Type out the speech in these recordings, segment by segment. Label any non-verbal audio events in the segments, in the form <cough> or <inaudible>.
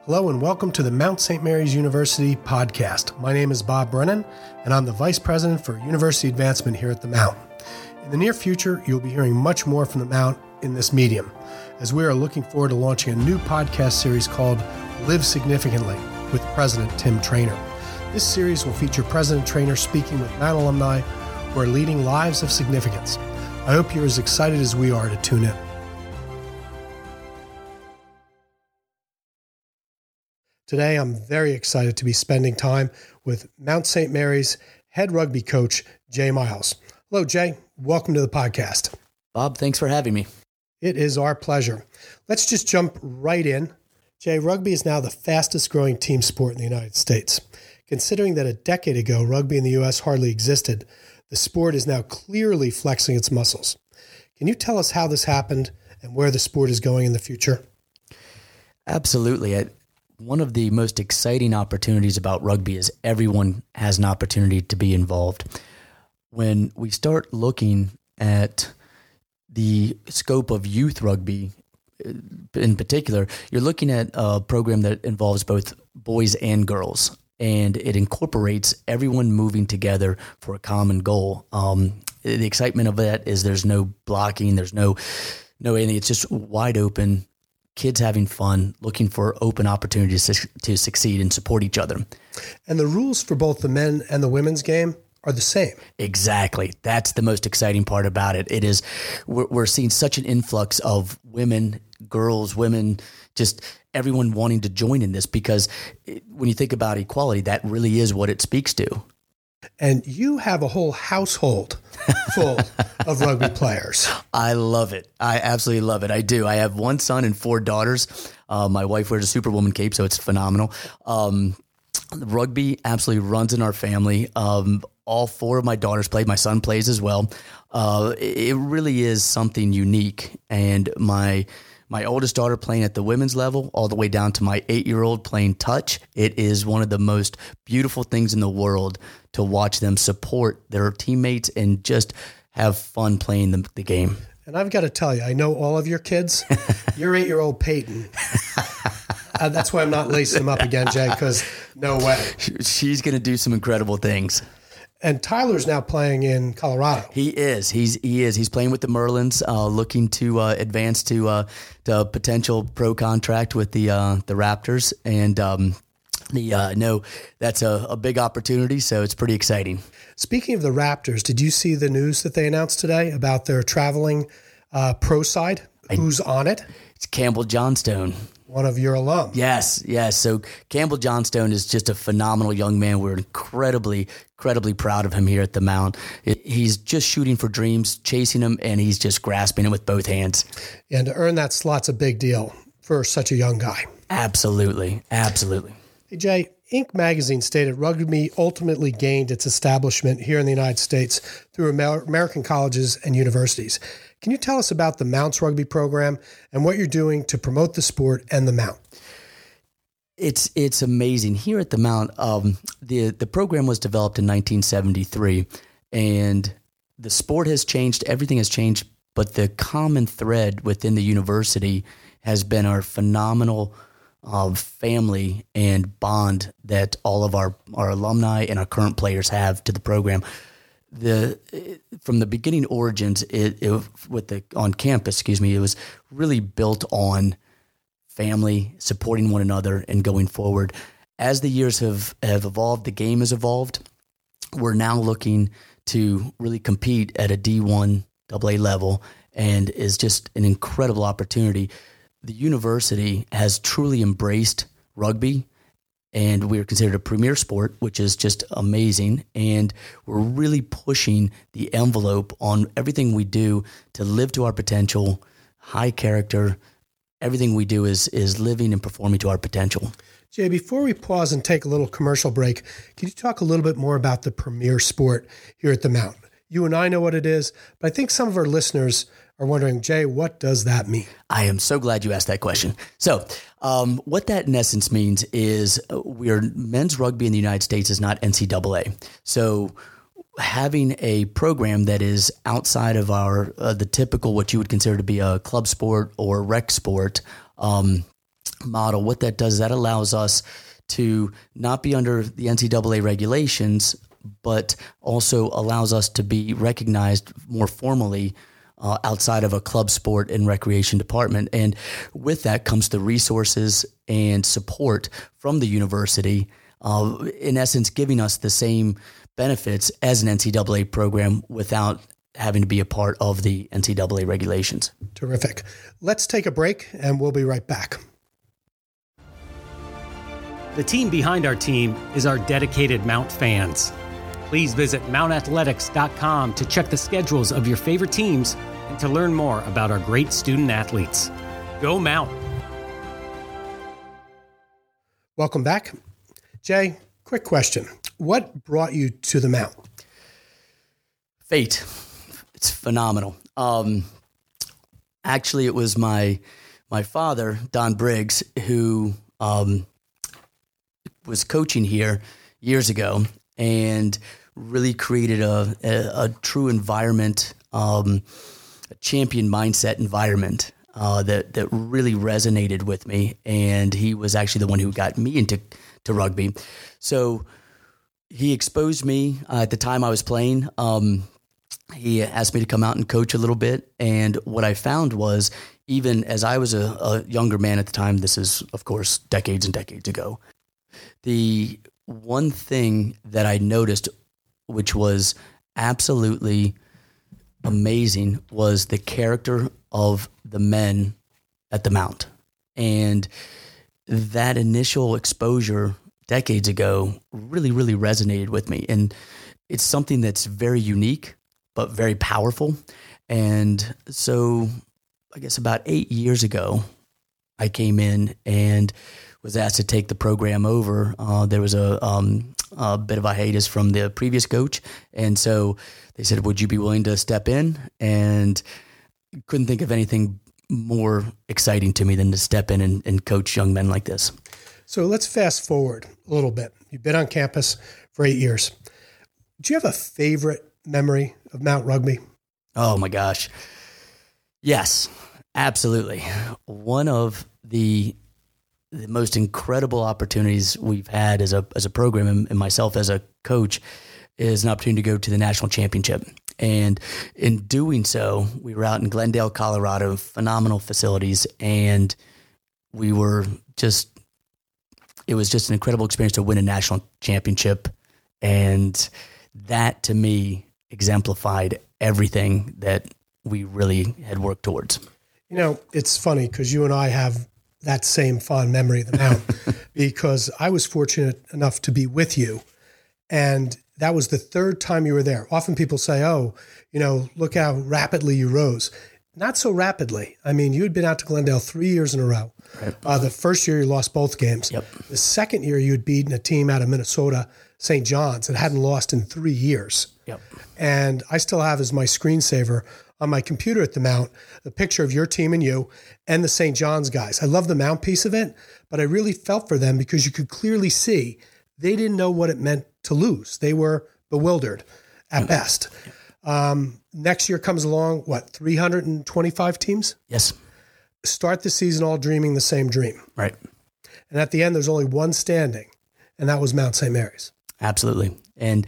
Hello and welcome to the Mount St. Mary's University podcast. My name is Bob Brennan, and I'm the Vice President for University Advancement here at the Mount. In the near future, you'll be hearing much more from the Mount in this medium, as we are looking forward to launching a new podcast series called Live Significantly with President Tim Trainor. This series will feature President Trainor speaking with Mount alumni who are leading lives of significance. I hope you're as excited as we are to tune in. Today, I'm very excited to be spending time with Mount St. Mary's head rugby coach, Jay Miles. Hello, Jay. Welcome to the podcast. Bob, thanks for having me. It is our pleasure. Let's just jump right in. Jay, rugby is now the fastest growing team sport in the United States. Considering that a decade ago, rugby in the U.S. hardly existed, the sport is now clearly flexing its muscles. Can you tell us how this happened and where the sport is going in the future? Absolutely one of the most exciting opportunities about rugby is everyone has an opportunity to be involved. When we start looking at the scope of youth rugby uh, in particular, you're looking at a program that involves both boys and girls, and it incorporates everyone moving together for a common goal. Um, the excitement of that is there's no blocking, there's no no anything. It's just wide open kids having fun, looking for open opportunities to, to succeed and support each other. And the rules for both the men and the women's game are the same. Exactly. That's the most exciting part about it. It is we're, we're seeing such an influx of women, girls, women, just everyone wanting to join in this because it, when you think about equality, that really is what it speaks to. And you have a whole household full <laughs> of rugby players. I love it. I absolutely love it. I do. I have one son and four daughters. Uh, my wife wears a Superwoman cape, so it's phenomenal. Um, rugby absolutely runs in our family. Um, all four of my daughters play. My son plays as well. Uh, it really is something unique. And my my oldest daughter playing at the women's level, all the way down to my eight year old playing touch. It is one of the most beautiful things in the world to watch them support their teammates and just have fun playing the, the game. And I've got to tell you, I know all of your kids. <laughs> your eight year old Peyton. uh, that's why I'm not lacing them up again, Jay, because no way. <laughs> She's going to do some incredible things. And Tyler's now playing in Colorado. He is. He's he is. He's playing with the Merlins, uh, looking to uh, advance to uh, to a potential pro contract with the uh, the Raptors, and um, the uh, no, that's a, a big opportunity. So it's pretty exciting. Speaking of the Raptors, did you see the news that they announced today about their traveling uh, pro side? Who's on it? It's Campbell Johnstone one of your alum. Yes, yes. So Campbell Johnstone is just a phenomenal young man. We're incredibly, incredibly proud of him here at the Mount. He's just shooting for dreams, chasing them, and he's just grasping them with both hands. And to earn that slot's a big deal for such a young guy. Absolutely, absolutely. Hey Jay, Inc. magazine stated rugby ultimately gained its establishment here in the United States through American colleges and universities. Can you tell us about the Mounts rugby program and what you're doing to promote the sport and the Mount? It's it's amazing here at the Mount. Um, the the program was developed in 1973, and the sport has changed. Everything has changed, but the common thread within the university has been our phenomenal uh, family and bond that all of our our alumni and our current players have to the program the from the beginning origins it, it, with the on campus excuse me it was really built on family supporting one another and going forward. As the years have have evolved the game has evolved we're now looking to really compete at a D1 AA level and is just an incredible opportunity. The university has truly embraced rugby and we are considered a premier sport, which is just amazing. And we're really pushing the envelope on everything we do to live to our potential, high character. Everything we do is is living and performing to our potential. Jay, before we pause and take a little commercial break, can you talk a little bit more about the premier sport here at the Mount? You and I know what it is, but I think some of our listeners are wondering, Jay, what does that mean? I am so glad you asked that question. So, um, what that in essence means is uh, we're men's rugby in the United States is not NCAA. So, having a program that is outside of our uh, the typical what you would consider to be a club sport or rec sport. Um, model, what that does, that allows us to not be under the NCAA regulations, but also allows us to be recognized more formally uh, outside of a club sport and recreation department. And with that comes the resources and support from the university, uh, in essence, giving us the same benefits as an NCAA program without having to be a part of the NCAA regulations. Terrific. Let's take a break and we'll be right back. The team behind our team is our dedicated Mount fans. Please visit mountathletics.com to check the schedules of your favorite teams and to learn more about our great student athletes. Go Mount! Welcome back. Jay, quick question. What brought you to the Mount? Fate. It's phenomenal. Um, actually, it was my my father, Don Briggs, who um, was coaching here years ago and really created a, a, a true environment, um, a champion mindset environment uh, that that really resonated with me. And he was actually the one who got me into to rugby. So he exposed me uh, at the time I was playing. Um, he asked me to come out and coach a little bit. And what I found was, even as I was a, a younger man at the time, this is, of course, decades and decades ago, the one thing that I noticed, which was absolutely amazing, was the character of the men at the Mount. And that initial exposure decades ago really, really resonated with me. And it's something that's very unique, but very powerful. And so, I guess about eight years ago, I came in and was asked to take the program over. Uh, there was a, um, a bit of a hiatus from the previous coach. And so they said, Would you be willing to step in? And couldn't think of anything more exciting to me than to step in and, and coach young men like this. So let's fast forward a little bit. You've been on campus for eight years. Do you have a favorite memory of Mount Rugby? Oh my gosh. Yes, absolutely. One of the the most incredible opportunities we've had as a as a program and, and myself as a coach is an opportunity to go to the national championship. And in doing so, we were out in Glendale, Colorado, phenomenal facilities, and we were just it was just an incredible experience to win a national championship. And that to me exemplified everything that we really had worked towards. You know, it's funny because you and I have that same fond memory of the Mount because I was fortunate enough to be with you. And that was the third time you were there. Often people say, oh, you know, look how rapidly you rose. Not so rapidly. I mean, you had been out to Glendale three years in a row. Right. Uh, the first year you lost both games. Yep. The second year you had beaten a team out of Minnesota, St. John's, that hadn't lost in three years. Yep. And I still have as my screensaver on my computer at the Mount the picture of your team and you and the St. John's guys. I love the Mount piece of it, but I really felt for them because you could clearly see they didn't know what it meant to lose. They were bewildered at best. Um, next year comes along, what, 325 teams? Yes. Start the season all dreaming the same dream. Right. And at the end, there's only one standing, and that was Mount St. Mary's. Absolutely. And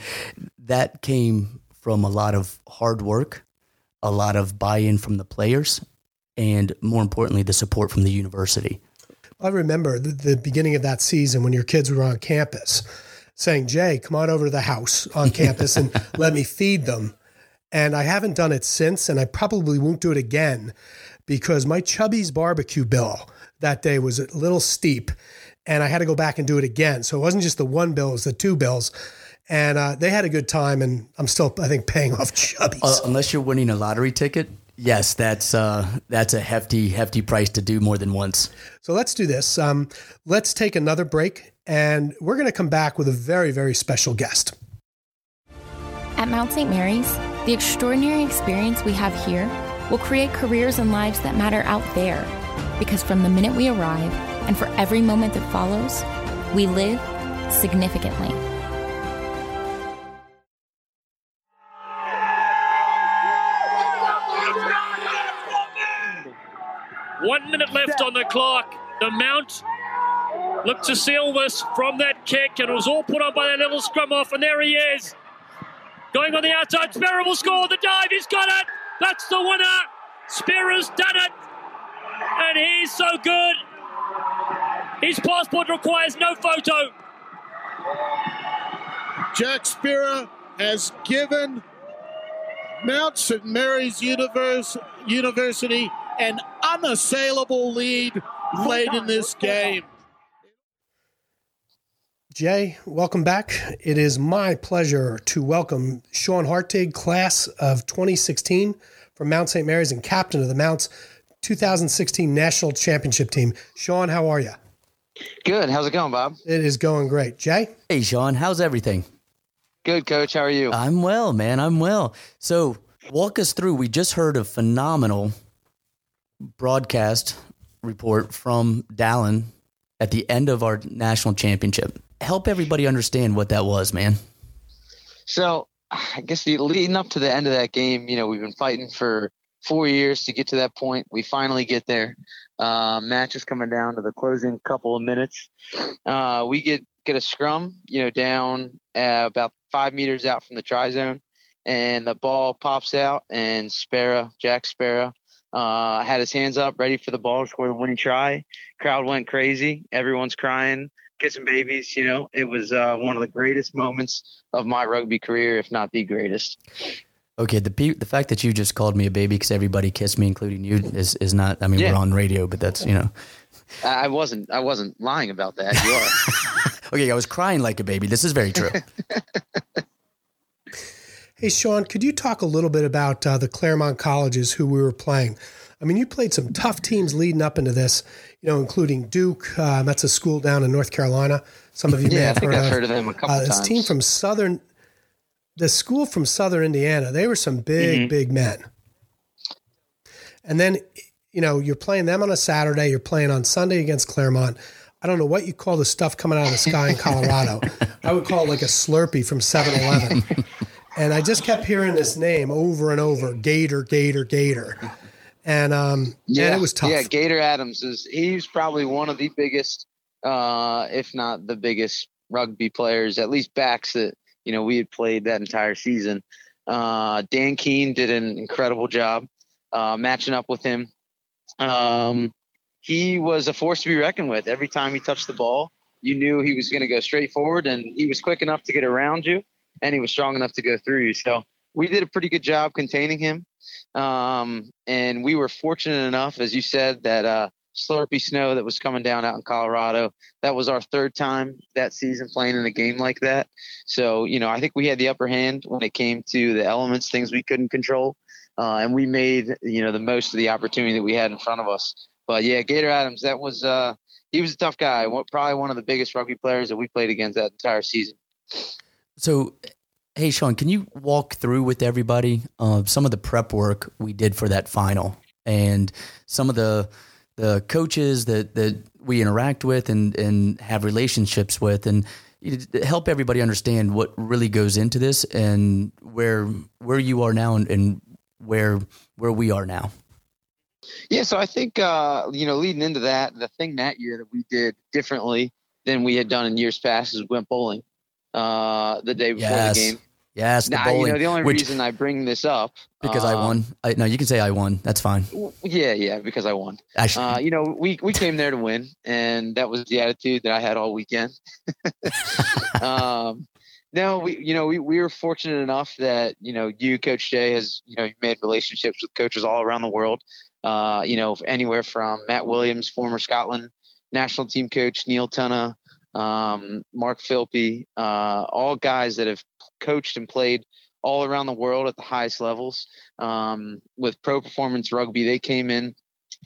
that came from a lot of hard work, a lot of buy in from the players, and more importantly, the support from the university. I remember the, the beginning of that season when your kids were on campus saying, Jay, come on over to the house on <laughs> campus and let me feed them. And I haven't done it since, and I probably won't do it again because my Chubby's barbecue bill that day was a little steep, and I had to go back and do it again. So it wasn't just the one bill; it was the two bills. And uh, they had a good time, and I'm still, I think, paying off Chubby's. Uh, unless you're winning a lottery ticket, yes, that's uh, that's a hefty, hefty price to do more than once. So let's do this. Um, let's take another break, and we're going to come back with a very, very special guest. At Mount St. Mary's, the extraordinary experience we have here will create careers and lives that matter out there. Because from the minute we arrive and for every moment that follows, we live significantly. One minute left on the clock. The Mount looked to seal this from that kick, and it was all put on by that little scrum off, and there he is. Going on the outside, Spera will score the dive, he's got it! That's the winner! Spera's done it! And he's so good! His passport requires no photo. Jack Spera has given Mount St. Mary's Univers- University an unassailable lead late in this game. Jay, welcome back. It is my pleasure to welcome Sean Hartig, class of 2016 from Mount St. Mary's and captain of the Mount's 2016 National Championship team. Sean, how are you? Good. How's it going, Bob? It is going great. Jay? Hey, Sean, how's everything? Good, coach. How are you? I'm well, man. I'm well. So, walk us through. We just heard a phenomenal broadcast report from Dallin at the end of our national championship. Help everybody understand what that was, man. So, I guess leading up to the end of that game, you know, we've been fighting for four years to get to that point. We finally get there. Uh, match is coming down to the closing couple of minutes. Uh, we get get a scrum, you know, down uh, about five meters out from the try zone, and the ball pops out, and Spera, Jack Spera, uh, had his hands up, ready for the ball to score the winning try. Crowd went crazy. Everyone's crying, kissing babies. You know, it was uh, one of the greatest moments of my rugby career, if not the greatest. Okay, the the fact that you just called me a baby because everybody kissed me, including you, is is not. I mean, yeah. we're on radio, but that's you know. I wasn't. I wasn't lying about that. You are. <laughs> okay, I was crying like a baby. This is very true. <laughs> hey, Sean, could you talk a little bit about uh, the Claremont colleges who we were playing? I mean, you played some tough teams leading up into this, you know, including Duke. Uh, that's a school down in North Carolina. Some of you yeah, may have I think heard I've of. heard of them a couple uh, times. This team from Southern the school from Southern Indiana, they were some big, mm-hmm. big men. And then, you know, you're playing them on a Saturday, you're playing on Sunday against Claremont. I don't know what you call the stuff coming out of the sky in Colorado. <laughs> I would call it like a Slurpee from 7 Eleven. <laughs> and I just kept hearing this name over and over Gator, Gator, Gator. And um, yeah, and it was tough. Yeah, Gator Adams is he's probably one of the biggest, uh, if not the biggest rugby players, at least backs that you know, we had played that entire season. Uh, Dan Keene did an incredible job uh, matching up with him. Um, he was a force to be reckoned with. Every time he touched the ball, you knew he was going to go straight forward, and he was quick enough to get around you, and he was strong enough to go through you. So we did a pretty good job containing him. Um, and we were fortunate enough, as you said, that uh, slurpy snow that was coming down out in Colorado. That was our third time that season playing in a game like that. So, you know, I think we had the upper hand when it came to the elements, things we couldn't control. Uh, and we made, you know, the most of the opportunity that we had in front of us. But yeah, Gator Adams, that was, uh, he was a tough guy. Probably one of the biggest rugby players that we played against that entire season. So, hey, Sean, can you walk through with everybody uh, some of the prep work we did for that final and some of the, the coaches that that we interact with and and have relationships with and help everybody understand what really goes into this and where where you are now and, and where where we are now. Yeah, so I think uh, you know, leading into that, the thing that year that we did differently than we had done in years past is went bowling uh, the day before yes. the game. Yes, the bowling. You know, the only which, reason I bring this up because I won. Um, I, no, you can say I won. That's fine. Yeah, yeah, because I won. Actually, uh, you know, we we came there to win, and that was the attitude that I had all weekend. <laughs> um, no, we you know we, we were fortunate enough that you know you, Coach Jay, has you know made relationships with coaches all around the world. Uh, you know, anywhere from Matt Williams, former Scotland national team coach, Neil Tunna, um, Mark Philpy, uh, all guys that have coached and played all around the world at the highest levels. Um, with Pro Performance Rugby, they came in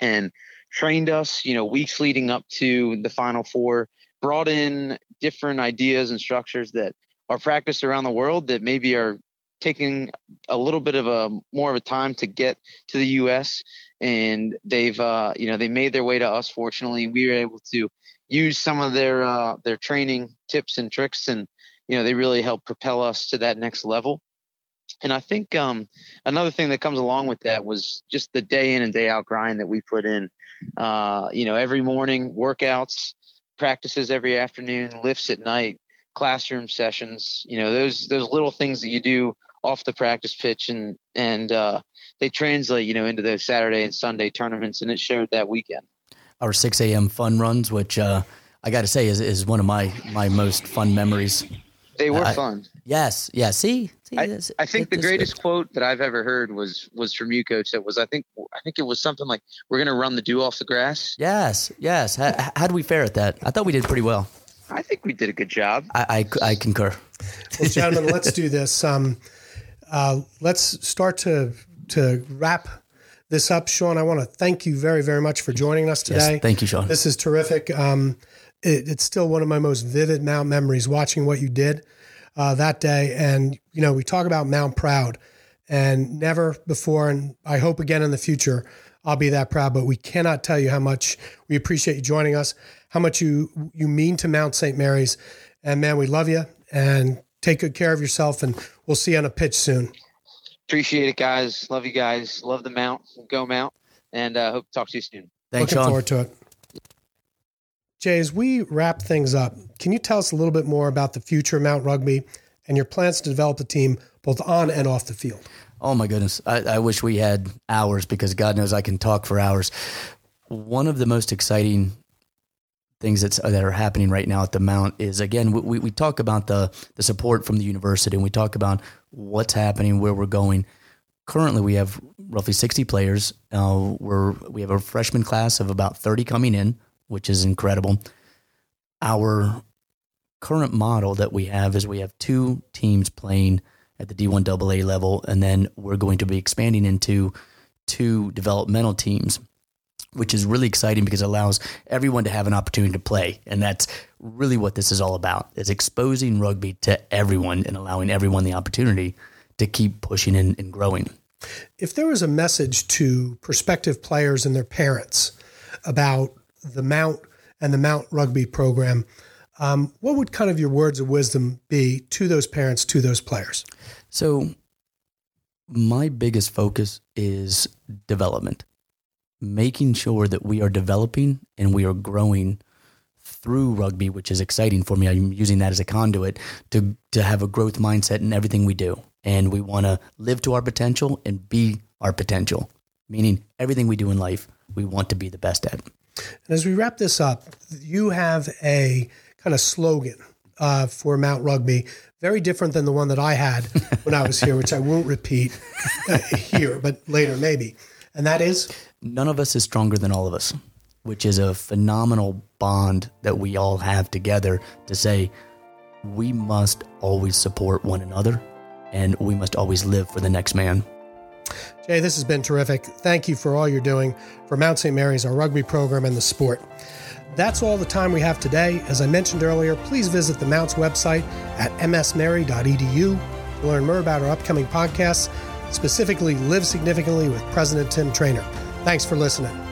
and trained us, you know, weeks leading up to the Final Four, brought in different ideas and structures that are practiced around the world that maybe are taking a little bit of a more of a time to get to the U.S. And they've, uh, you know, they made their way to us. Fortunately, we were able to use some of their uh, their training tips and tricks, and you know they really help propel us to that next level. And I think um, another thing that comes along with that was just the day in and day out grind that we put in. uh, you know, every morning workouts, practices every afternoon, lifts at night, classroom sessions. You know, those those little things that you do off the practice pitch, and and uh, they translate, you know, into those Saturday and Sunday tournaments, and it showed that weekend. Our 6 a.m. fun runs, which uh, I got to say is, is one of my my most fun memories. They were I- fun. Yes, yeah. See, see I, this- I think it- the this- greatest quote that I've ever heard was was from you, coach. That was I think I think it was something like, "We're going to run the dew off the grass." Yes, yes. How, how did we fare at that? I thought we did pretty well. I think we did a good job. I, I, I concur. Well, gentlemen, let's do this. Um, uh, let's start to to wrap this up. Sean, I want to thank you very, very much for joining us Yes, today. thank you, Sean. This is terrific. Um, it, it's still one of my most vivid Mount memories watching what you did uh, that day. And, you know, we talk about Mount Proud and never before, and I hope again in the future, I'll be that proud. But we cannot tell you how much we appreciate you joining us, how much you, you mean to Mount St. Mary's. And man, we love you and take good care of yourself. And we'll see you on a pitch soon. Appreciate it, guys. Love you guys. Love the mount. Go mount. And uh, hope to talk to you soon. Thanks, Looking Sean. forward to it. Jay, as we wrap things up, can you tell us a little bit more about the future of Mount Rugby and your plans to develop the team both on and off the field? Oh my goodness. I, I wish we had hours because God knows I can talk for hours. One of the most exciting things that's, that are happening right now at the Mount is again, we, we talk about the, the support from the university and we talk about what's happening, where we're going. Currently, we have roughly 60 players. Uh, we're, we have a freshman class of about 30 coming in, which is incredible. Our current model that we have is we have two teams playing at the D1 AA level, and then we're going to be expanding into two developmental teams, which is really exciting because it allows everyone to have an opportunity to play, and that's really what this is all about: is exposing rugby to everyone and allowing everyone the opportunity to keep pushing and, and growing. If there was a message to prospective players and their parents about the Mount and the Mount Rugby program, um, what would kind of your words of wisdom be to those parents, to those players? So, my biggest focus is development, making sure that we are developing and we are growing through rugby, which is exciting for me. I'm using that as a conduit to to have a growth mindset in everything we do, and we want to live to our potential and be our potential. Meaning, everything we do in life, we want to be the best at. And as we wrap this up, you have a kind of slogan uh, for Mount Rugby, very different than the one that I had when I was here, which I won't repeat uh, here, but later maybe. And that is none of us is stronger than all of us, which is a phenomenal bond that we all have together to say we must always support one another and we must always live for the next man. Jay, this has been terrific. Thank you for all you're doing for Mount St. Mary's, our rugby program, and the sport. That's all the time we have today. As I mentioned earlier, please visit the Mounts website at msmary.edu to learn more about our upcoming podcasts, specifically Live Significantly with President Tim Trainor. Thanks for listening.